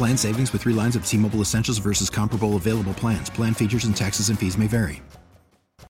Plan savings with three lines of T Mobile Essentials versus comparable available plans. Plan features and taxes and fees may vary.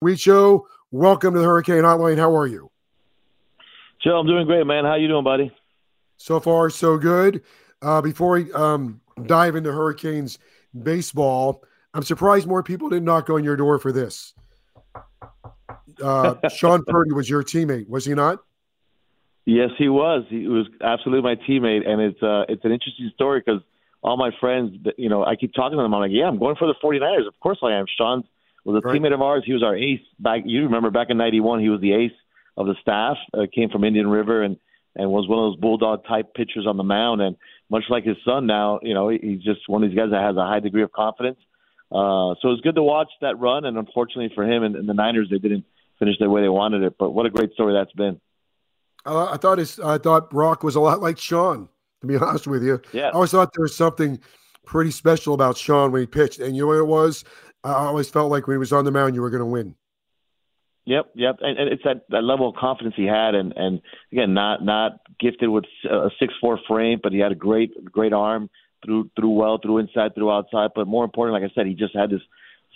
We show. Welcome to the Hurricane Hotline. How are you? Joe, I'm doing great, man. How you doing, buddy? So far, so good. Uh, before we um, dive into Hurricanes baseball, I'm surprised more people didn't knock on your door for this. Uh, Shawn Purdy was your teammate, was he not? Yes, he was. He was absolutely my teammate, and it's uh, it's an interesting story because all my friends, you know, I keep talking to them. I'm like, yeah, I'm going for the 49ers. Of course I am. Shawn was a right. teammate of ours. He was our ace back. You remember back in '91, he was the ace of the staff. Uh, came from Indian River and and was one of those bulldog type pitchers on the mound. And much like his son now, you know, he's just one of these guys that has a high degree of confidence. Uh, so it was good to watch that run. And unfortunately for him and, and the Niners, they didn't finish the way they wanted it. But what a great story that's been. Uh, I thought his, I thought Brock was a lot like Shawn to be honest with you. Yeah. I always thought there was something pretty special about Shawn when he pitched. And you know what it was? I always felt like when he was on the mound, you were going to win. Yep, yep, and, and it's that, that level of confidence he had, and and again, not not gifted with a six four frame, but he had a great great arm, threw threw well, through inside, through outside, but more important, like I said, he just had this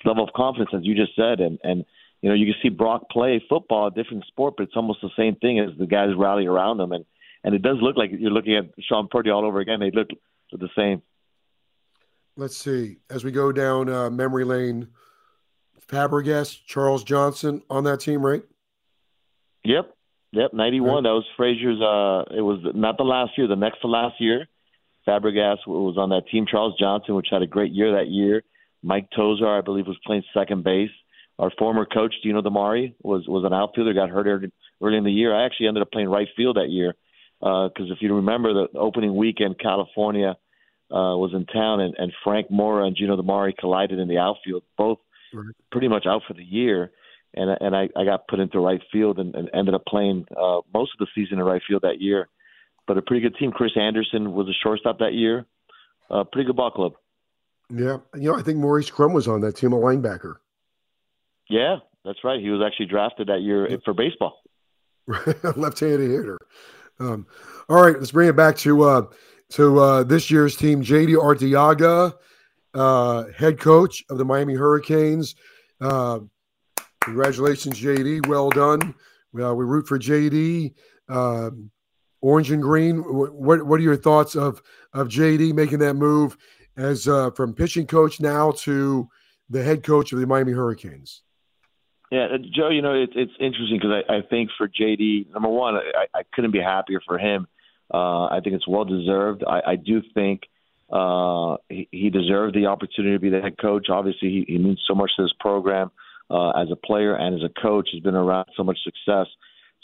level of confidence, as you just said, and and you know you can see Brock play football, a different sport, but it's almost the same thing as the guys rally around him, and and it does look like you're looking at Shawn Purdy all over again. They look the same. Let's see. As we go down uh, memory lane, Fabregas, Charles Johnson on that team, right? Yep, yep. Ninety one. Right. That was Fraser's. Uh, it was not the last year, the next to last year. Fabregas was on that team. Charles Johnson, which had a great year that year. Mike Tosar, I believe, was playing second base. Our former coach, Gino DiMare, was was an outfielder. Got hurt early, early in the year. I actually ended up playing right field that year because uh, if you remember the opening weekend, California uh, was in town, and, and Frank Mora and Gino DiMare collided in the outfield, both right. pretty much out for the year. And and I, I got put into right field and, and ended up playing uh, most of the season in right field that year. But a pretty good team. Chris Anderson was a shortstop that year. Uh, pretty good ball club. Yeah, you know I think Maurice Crum was on that team, a linebacker. Yeah, that's right. He was actually drafted that year for baseball. Left-handed hitter. Um, all right, let's bring it back to uh, to uh, this year's team. JD Arteaga, uh, head coach of the Miami Hurricanes. Uh, congratulations, JD. Well done. Uh, we root for JD. Um, orange and green. What what are your thoughts of of JD making that move as uh, from pitching coach now to the head coach of the Miami Hurricanes? Yeah, Joe, you know, it, it's interesting because I, I think for JD, number one, I, I couldn't be happier for him. Uh, I think it's well deserved. I, I do think uh, he, he deserved the opportunity to be the head coach. Obviously, he, he means so much to this program uh, as a player and as a coach. He's been around so much success.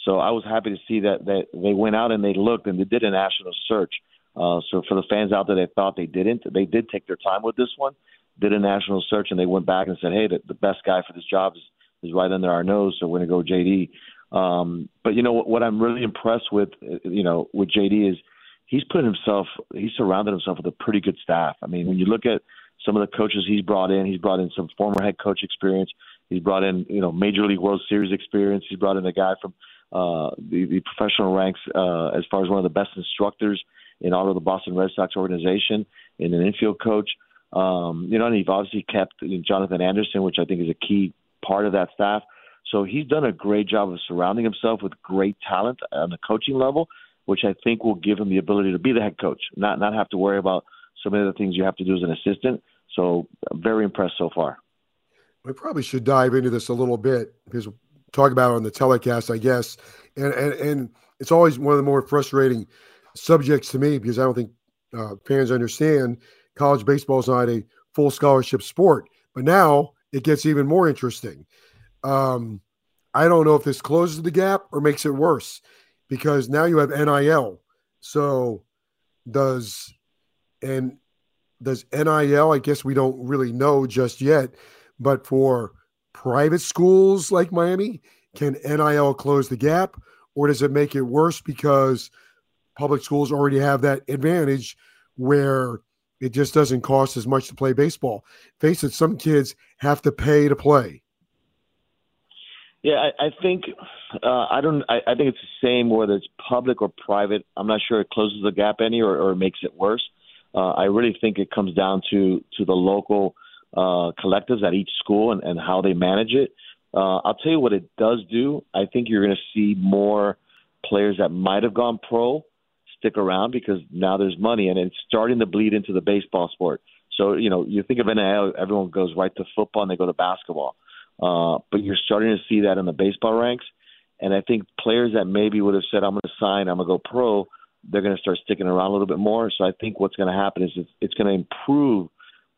So I was happy to see that, that they went out and they looked and they did a national search. Uh, so for the fans out there that thought they didn't, they did take their time with this one, did a national search, and they went back and said, hey, the, the best guy for this job is is right under our nose, so we're going to go JD. Um, but you know what, what I'm really impressed with, you know, with JD is he's put himself, he's surrounded himself with a pretty good staff. I mean, when you look at some of the coaches he's brought in, he's brought in some former head coach experience. He's brought in, you know, Major League World Series experience. He's brought in a guy from uh, the, the professional ranks uh, as far as one of the best instructors in all of the Boston Red Sox organization, in an infield coach. Um, you know, and he's obviously kept Jonathan Anderson, which I think is a key part of that staff. So he's done a great job of surrounding himself with great talent on the coaching level, which I think will give him the ability to be the head coach, not not have to worry about some of the things you have to do as an assistant. So I'm very impressed so far. We probably should dive into this a little bit because we'll talk about it on the telecast, I guess. And and and it's always one of the more frustrating subjects to me because I don't think uh, fans understand college baseball is not a full scholarship sport. But now it gets even more interesting. Um, I don't know if this closes the gap or makes it worse because now you have NIL. So does and does NIL? I guess we don't really know just yet, but for private schools like Miami, can NIL close the gap, or does it make it worse because public schools already have that advantage where it just doesn't cost as much to play baseball? Face it, some kids have to pay to play. Yeah, I, I think uh, I don't. I, I think it's the same whether it's public or private. I'm not sure it closes the gap any or, or makes it worse. Uh, I really think it comes down to to the local uh, collectives at each school and, and how they manage it. Uh, I'll tell you what it does do. I think you're going to see more players that might have gone pro stick around because now there's money and it's starting to bleed into the baseball sport. So you know, you think of NIL, everyone goes right to football and they go to basketball. Uh, but you're starting to see that in the baseball ranks. And I think players that maybe would have said, I'm going to sign, I'm going to go pro, they're going to start sticking around a little bit more. So I think what's going to happen is it's, it's going to improve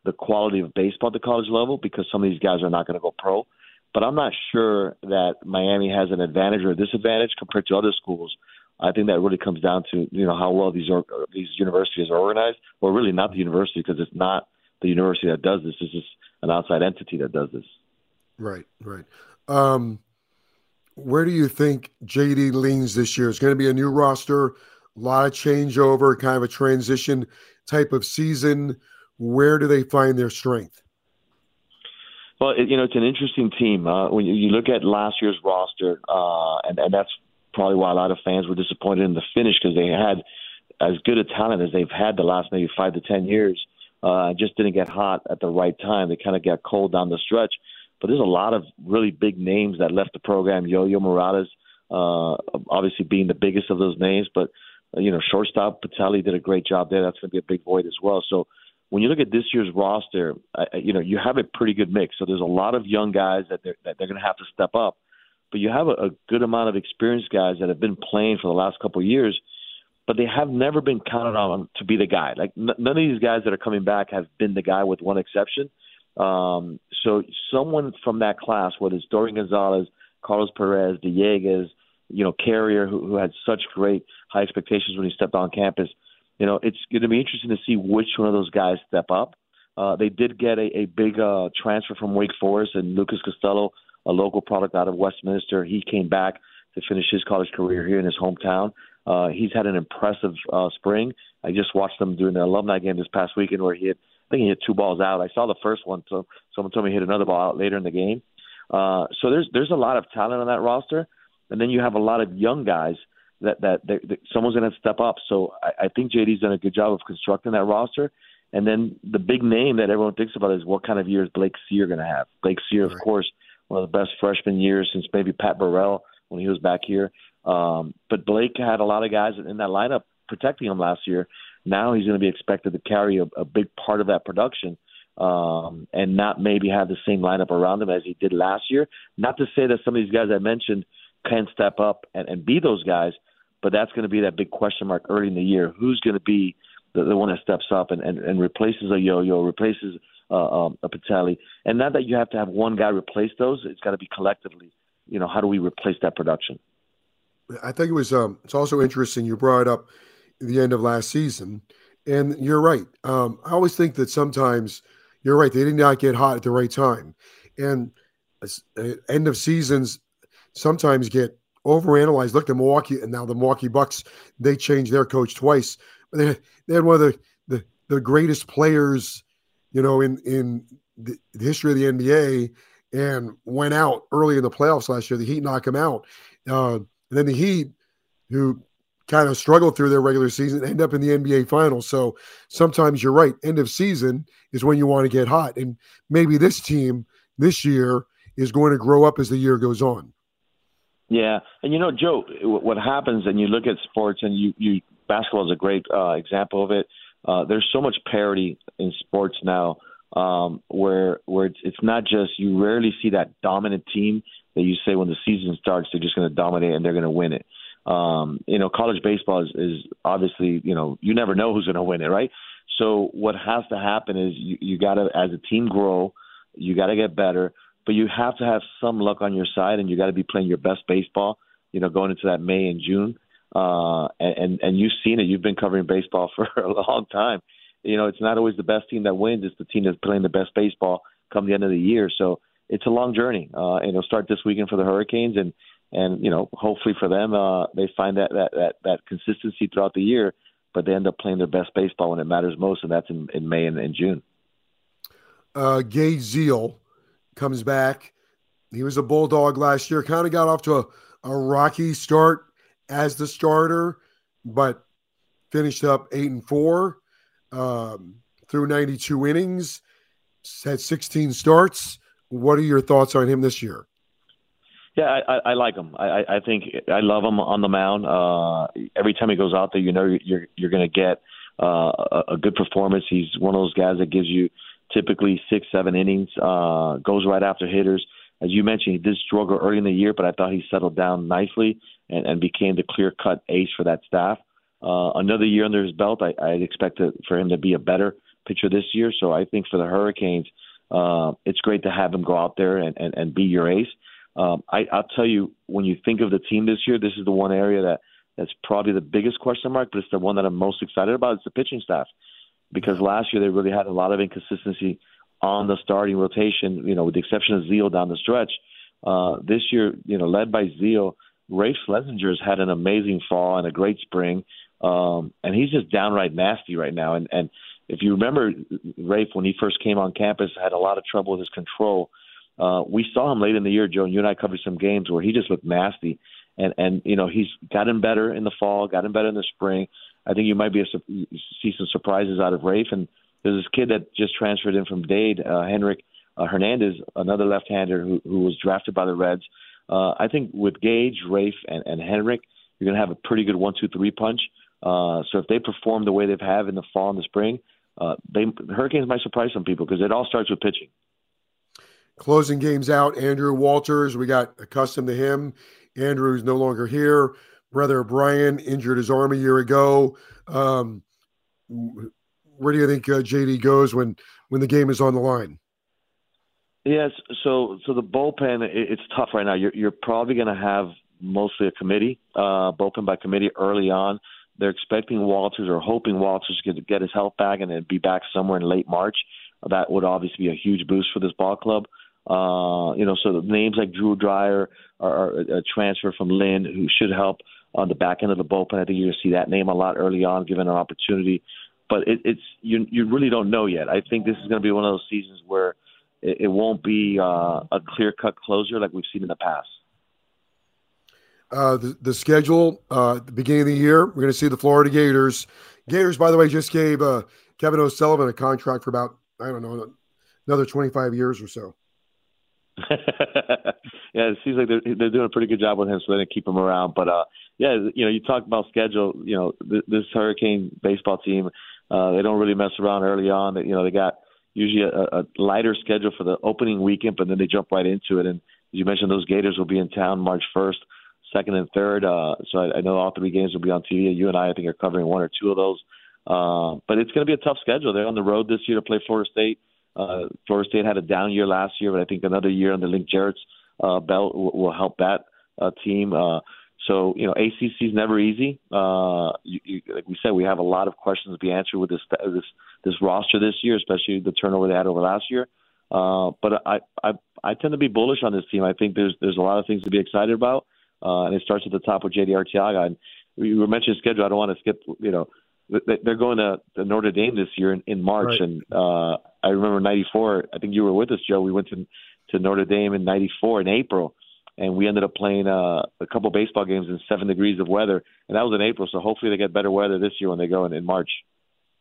the quality of baseball at the college level because some of these guys are not going to go pro. But I'm not sure that Miami has an advantage or disadvantage compared to other schools. I think that really comes down to you know how well these are, these universities are organized, or really not the university because it's not the university that does this. It's just an outside entity that does this. Right, right. Um, where do you think JD leans this year? It's going to be a new roster, a lot of changeover, kind of a transition type of season. Where do they find their strength? Well, it, you know, it's an interesting team. Uh, when you, you look at last year's roster, uh, and, and that's probably why a lot of fans were disappointed in the finish because they had as good a talent as they've had the last maybe five to ten years. Uh, just didn't get hot at the right time. They kind of got cold down the stretch. But there's a lot of really big names that left the program. Yo-Yo Morales, uh, obviously being the biggest of those names, but uh, you know, shortstop Pitelli did a great job there. That's going to be a big void as well. So when you look at this year's roster, uh, you know, you have a pretty good mix. So there's a lot of young guys that they're, that they're going to have to step up, but you have a, a good amount of experienced guys that have been playing for the last couple of years, but they have never been counted on to be the guy. Like n- none of these guys that are coming back have been the guy, with one exception. Um, so someone from that class, whether it's Dorian Gonzalez, Carlos Perez, Dieguez, you know, Carrier, who, who had such great high expectations when he stepped on campus, you know, it's going to be interesting to see which one of those guys step up. Uh, they did get a, a big uh, transfer from Wake Forest and Lucas Costello, a local product out of Westminster. He came back to finish his college career here in his hometown. Uh, he's had an impressive uh, spring. I just watched him during the alumni game this past weekend where he had I think he hit two balls out. I saw the first one, so someone told me he hit another ball out later in the game. Uh, so there's there's a lot of talent on that roster, and then you have a lot of young guys that that, that, that someone's going to step up. So I, I think JD's done a good job of constructing that roster. And then the big name that everyone thinks about is what kind of year is Blake Cyr going to have? Blake Cyr, right. of course, one of the best freshman years since maybe Pat Burrell when he was back here. Um, but Blake had a lot of guys in that lineup protecting him last year, now he's going to be expected to carry a, a big part of that production um, and not maybe have the same lineup around him as he did last year. Not to say that some of these guys I mentioned can step up and, and be those guys, but that's going to be that big question mark early in the year. Who's going to be the, the one that steps up and, and, and replaces a yo-yo, replaces uh, um, Pitelli, and not that you have to have one guy replace those. It's got to be collectively. You know, how do we replace that production? I think it was. Um, it's also interesting you brought up the end of last season. And you're right. Um, I always think that sometimes you're right. They did not get hot at the right time. And uh, end of seasons sometimes get overanalyzed. Look at Milwaukee, and now the Milwaukee Bucks, they changed their coach twice. They, they had one of the, the, the greatest players, you know, in, in the, history of the NBA and went out early in the playoffs last year. The Heat knocked him out. Uh, and then the Heat, who kind of struggled through their regular season, end up in the NBA finals. So sometimes you're right. End of season is when you want to get hot. And maybe this team this year is going to grow up as the year goes on. Yeah, and you know, Joe, what happens, and you look at sports, and you, you basketball is a great uh, example of it. Uh, there's so much parity in sports now, um, where where it's, it's not just you rarely see that dominant team that you say when the season starts they're just going to dominate and they're going to win it. Um, you know, college baseball is, is obviously you know you never know who's going to win it, right? So what has to happen is you, you got to, as a team, grow. You got to get better, but you have to have some luck on your side, and you got to be playing your best baseball. You know, going into that May and June, uh, and and you've seen it. You've been covering baseball for a long time. You know, it's not always the best team that wins; it's the team that's playing the best baseball come the end of the year. So it's a long journey, uh, and it'll start this weekend for the Hurricanes, and and you know, hopefully for them, uh, they find that that that that consistency throughout the year but they end up playing their best baseball when it matters most, and that's in, in May and, June. Uh, Ziehl comes back. He was a Bulldog last year, kind of got off to a, a rocky start as the starter, but finished up eight and four um, through 92 innings, had 16 starts. What are your thoughts on him this year? Yeah, I, I like him. I, I think I love him on the mound. Uh, every time he goes out there, you know you're you're going to get uh, a, a good performance. He's one of those guys that gives you typically six, seven innings. Uh, goes right after hitters. As you mentioned, he did struggle early in the year, but I thought he settled down nicely and, and became the clear-cut ace for that staff. Uh, another year under his belt, I, I'd expect to, for him to be a better pitcher this year. So I think for the Hurricanes, uh, it's great to have him go out there and, and, and be your ace. Um, I, I'll tell you, when you think of the team this year, this is the one area that that's probably the biggest question mark, but it's the one that I'm most excited about. It's the pitching staff because last year they really had a lot of inconsistency on the starting rotation. You know, with the exception of Ziehl down the stretch. Uh, this year, you know, led by Ziehl, Rafe Schlesinger's had an amazing fall and a great spring, um, and he's just downright nasty right now. And and if you remember, Rafe when he first came on campus had a lot of trouble with his control. Uh, we saw him late in the year, Joe, and you and I covered some games where he just looked nasty. And and you know he's gotten better in the fall, gotten better in the spring. I think you might be a, see some surprises out of Rafe. And there's this kid that just transferred in from Dade, uh, Herick uh, Hernandez, another left-hander who, who was drafted by the Reds. Uh, I think with Gage, Rafe, and, and Herick, you're going to have a pretty good one-two-three punch. Uh, so if they perform the way they've had in the fall and the spring, uh, they the Hurricanes might surprise some people because it all starts with pitching. Closing games out, Andrew Walters. We got accustomed to him. Andrew's no longer here. Brother Brian injured his arm a year ago. Um, where do you think uh, JD goes when when the game is on the line? Yes, so so the bullpen it's tough right now. You're you're probably going to have mostly a committee, uh, bullpen by committee early on. They're expecting Walters or hoping Walters to get his health back and then be back somewhere in late March. That would obviously be a huge boost for this ball club. Uh, you know, so names like Drew Dryer are, a transfer from Lynn who should help on the back end of the bullpen. I think you're going to see that name a lot early on, given an opportunity. But it, it's you you really don't know yet. I think this is going to be one of those seasons where it, it won't be uh, a clear cut closer like we've seen in the past. Uh, the, the schedule uh, at the beginning of the year, we're going to see the Florida Gators. Gators, by the way, just gave uh, Kevin O'Sullivan a contract for about I don't know another 25 years or so. yeah, it seems like they're they're doing a pretty good job with him, so they didn't keep him around. But uh, yeah, you know, you talk about schedule. You know, th- this Hurricane baseball team, uh, they don't really mess around early on. You know, they got usually a, a lighter schedule for the opening weekend, but then they jump right into it. And as you mentioned, those Gators will be in town March first, second, and third. Uh, so I, I know all three games will be on TV. You and I, I think, are covering one or two of those. Uh, but it's going to be a tough schedule. They're on the road this year to play Florida State. Uh, Florida State had a down year last year, but I think another year under Link Jarrett's uh, belt will, will help that uh, team. Uh, so you know, ACC is never easy. Uh, you, you, like we said, we have a lot of questions to be answered with this this this roster this year, especially the turnover they had over last year. Uh, but I, I I tend to be bullish on this team. I think there's there's a lot of things to be excited about, uh, and it starts at the top with JD Arteaga. And we were mentioning schedule. I don't want to skip. You know, they're going to, to Notre Dame this year in, in March, right. and uh, I remember '94. I think you were with us, Joe. We went to to Notre Dame in '94 in April, and we ended up playing uh, a couple baseball games in seven degrees of weather, and that was in April. So hopefully they get better weather this year when they go in, in March.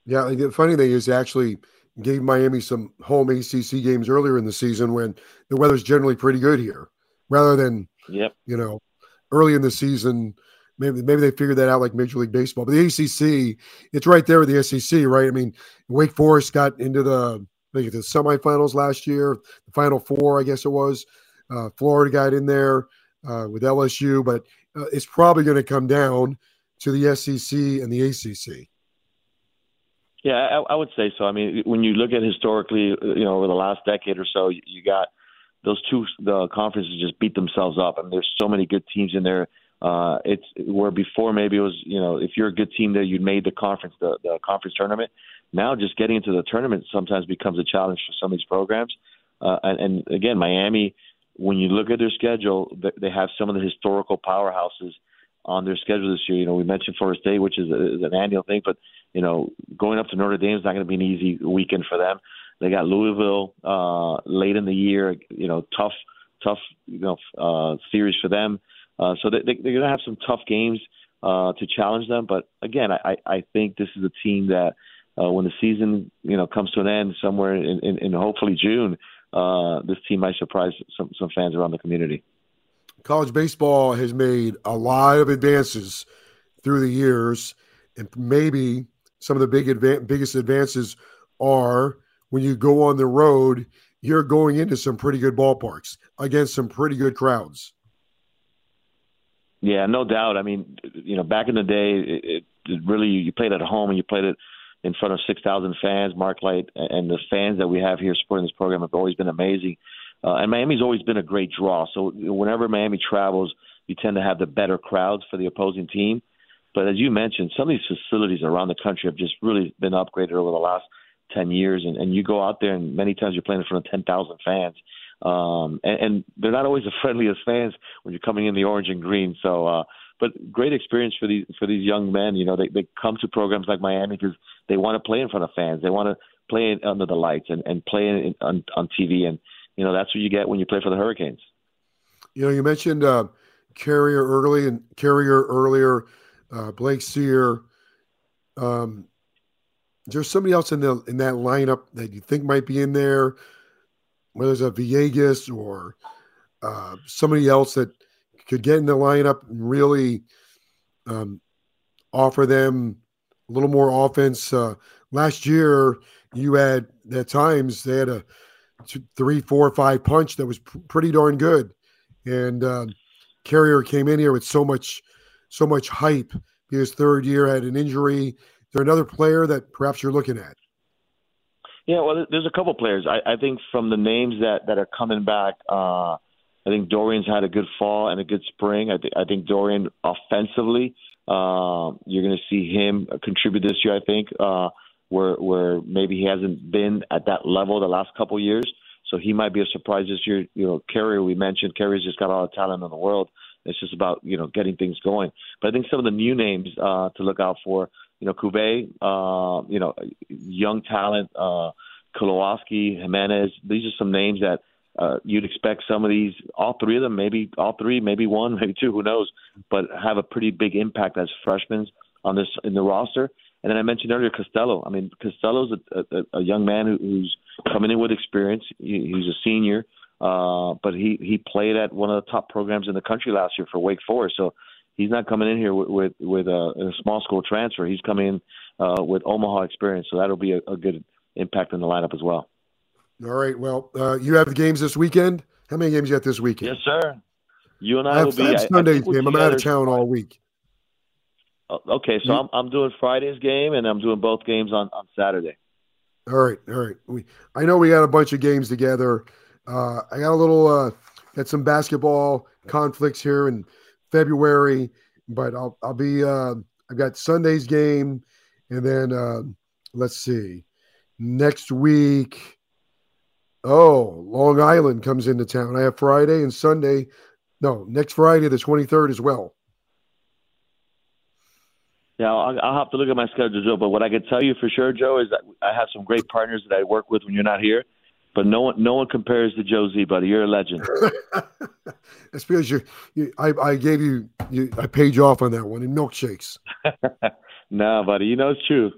Yeah, the funny thing is, actually gave Miami some home ACC games earlier in the season when the weather's generally pretty good here, rather than yep. you know early in the season. Maybe maybe they figured that out like Major League Baseball. But the ACC, it's right there with the SEC, right? I mean, Wake Forest got into the I think the semifinals last year, the Final Four, I guess it was. Uh, Florida got in there uh, with LSU, but uh, it's probably going to come down to the SEC and the ACC. Yeah, I, I, would say so. I mean, when you look at historically, you know, over the last decade or so, you, you got those two the conferences just beat themselves up, I and there's so many good teams in there. Uh, it's where before maybe it was you know if you're a good team there you made the conference the, the conference tournament. Now just getting into the tournament sometimes becomes a challenge for some of these programs. Uh, and, and again, Miami, when you look at their schedule, they have some of the historical powerhouses on their schedule this year. You know, we mentioned Florida State, which is, a, is an annual thing, but you know, going up to Notre Dame is not going to be an easy weekend for them. They got Louisville uh, late in the year. You know, tough, tough, you know, uh, series for them. Uh, so they, they, they're going to have some tough games uh, to challenge them. But again, I, I think this is a team that uh, when the season you know comes to an end somewhere in, in, in hopefully June, uh, this team might surprise some some fans around the community. College baseball has made a lot of advances through the years, and maybe some of the big adva- biggest advances are when you go on the road. You're going into some pretty good ballparks against some pretty good crowds. Yeah, no doubt. I mean, you know, back in the day, it, it really you played at home and you played it in front of 6,000 fans, Mark Light, and the fans that we have here supporting this program have always been amazing. Uh, and Miami's always been a great draw. So whenever Miami travels, you tend to have the better crowds for the opposing team. But as you mentioned, some of these facilities around the country have just really been upgraded over the last 10 years. And, and you go out there, and many times you're playing in front of 10,000 fans. Um, and, and they're not always the friendliest fans when you're coming in the orange and green. So, uh, but great experience for these for these young men. You know, they they come to programs like Miami because they want to play in front of fans. They want to play under the lights and and play in, on on TV. And you know, that's what you get when you play for the Hurricanes. You know, you mentioned uh, Carrier early and Carrier earlier, uh, Blake Cyr. Um, is there somebody else in the in that lineup that you think might be in there? whether it's a Villegas or uh, somebody else that could get in the lineup and really um, offer them a little more offense. Uh, last year, you had at times they had a two, three, four, five punch that was pr- pretty darn good, and uh, Carrier came in here with so much, so much hype. His third year had an injury. Is there another player that perhaps you're looking at? Yeah, well, there's a couple players. I, I think from the names that that are coming back, uh, I think Dorian's had a good fall and a good spring. I think I think Dorian offensively, uh, you're going to see him contribute this year. I think uh, where where maybe he hasn't been at that level the last couple years. So he might be a surprise this year. You know, Carrier we mentioned. Carrier's just got all the talent in the world. It's just about you know getting things going. But I think some of the new names uh, to look out for you know, Cuvet, uh, you know, young talent, uh, Kolowaski, Jimenez. These are some names that uh, you'd expect some of these, all three of them, maybe all three, maybe one, maybe two, who knows, but have a pretty big impact as freshmen on this in the roster. And then I mentioned earlier Costello. I mean, Costello's a, a, a young man who, who's coming in with experience. He, he's a senior, uh, but he he played at one of the top programs in the country last year for Wake Forest. So he's not coming in here with with, with a, a small school transfer. He's coming in uh, with Omaha experience, so that'll be a, a good impact in the lineup as well. All right. Well, uh, you have the games this weekend. How many games you got this weekend? Yes, sir. You and I, I will be. I have Sunday's game. I'm out of town all week. Uh, okay, so I'm I'm doing Friday's game and I'm doing both games on on Saturday. All right, all right. We I know we got a bunch of games together. Uh, I got a little uh, got some basketball conflicts here in February, but I'll I'll be uh, I've got Sunday's game, and then uh, let's see, next week. Oh, Long Island comes into town. I have Friday and Sunday. No, next Friday, the twenty third as well. Yeah, I'll, I'll have to look at my schedule, Joe. But what I can tell you for sure, Joe, is that I have some great partners that I work with when you're not here but no one no one compares to Joe Z, buddy. You're a legend. That's because you, you I, I gave you, you I paid you off on that one in milkshakes. no, buddy, you know it's true.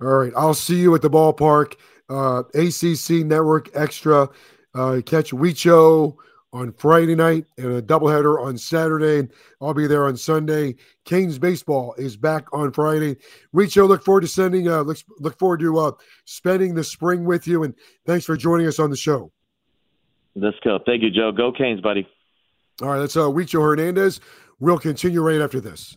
All right, I'll see you at the ballpark. Uh, ACC Network Extra. Uh, catch Wicho on Friday night and a doubleheader on Saturday. I'll be there on Sunday. Canes baseball is back on Friday. Wicho, look forward to sending. Uh, look, look forward to uh, spending the spring with you, and thanks for joining us on the show. Let's go. Thank you, Joe. Go Canes, buddy. All right, that's uh, Wicho Hernandez. We'll continue right after this.